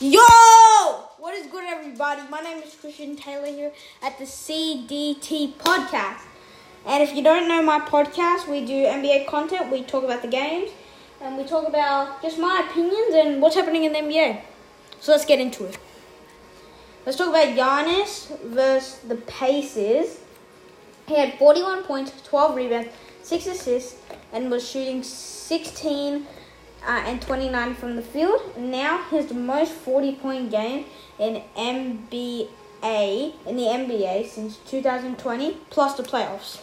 Yo! What is good, everybody? My name is Christian Taylor here at the CDT podcast. And if you don't know my podcast, we do NBA content, we talk about the games, and we talk about just my opinions and what's happening in the NBA. So let's get into it. Let's talk about Giannis versus the Pacers. He had 41 points, 12 rebounds, 6 assists, and was shooting 16 uh, and 29 from the field. Now his most 40 point game in NBA in the NBA since 2020 plus the playoffs.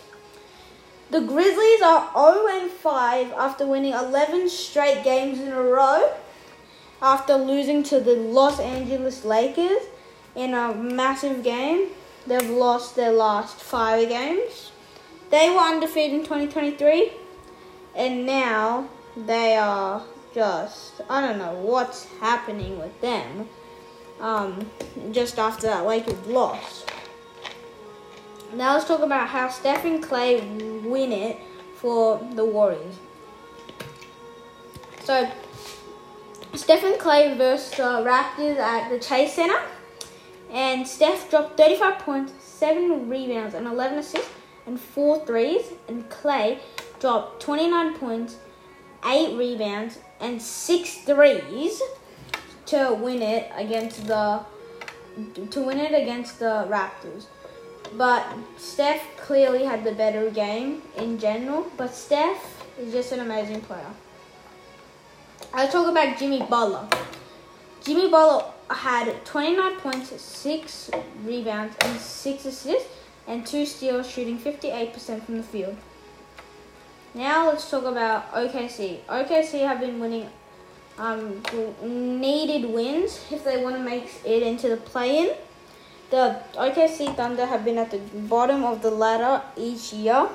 The Grizzlies are 0 5 after winning 11 straight games in a row after losing to the Los Angeles Lakers in a massive game. They've lost their last five games. They were undefeated in 2023, and now they are just I don't know what's happening with them. Um, just after that Lakers loss. Now let's talk about how Stephen Klay win it for the Warriors. So Stephen Klay versus uh, Raptors at the Chase Center. And Steph dropped 35 points, 7 rebounds, and 11 assists, and 4 threes. And Klay dropped 29 points, 8 rebounds, and six threes to win it against the to win it against the Raptors. But Steph clearly had the better game in general, but Steph is just an amazing player. Let's talk about Jimmy Butler. Jimmy Butler had 29 points, 6 rebounds, and 6 assists, and 2 steals, shooting 58% from the field. Now let's talk about OKC. OKC have been winning um, needed wins if they want to make it into the play-in. The OKC Thunder have been at the bottom of the ladder each year,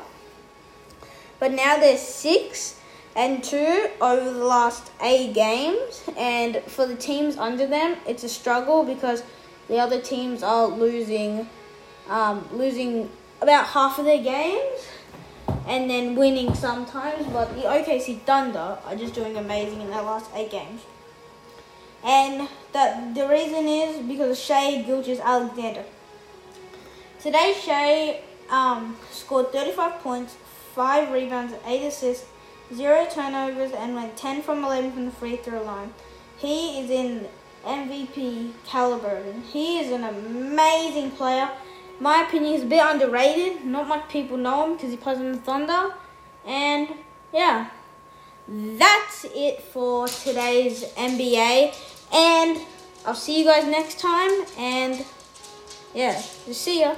but now they're six and two over the last eight games. And for the teams under them, it's a struggle because the other teams are losing, um, losing about half of their games, and then winning sometimes. But the OKC Thunder are just doing amazing in their last eight games. And that the reason is because of Shai Gilgeous-Alexander. Today, Shai um, scored 35 points, 5 rebounds, 8 assists, 0 turnovers, and went 10 from 11 from the free throw line. He is in MVP caliber. And he is an amazing player. My opinion, he's a bit underrated. Not much people know him because he plays in the Thunder. And yeah, that's it for today's NBA. And I'll see you guys next time. And yeah, just see ya.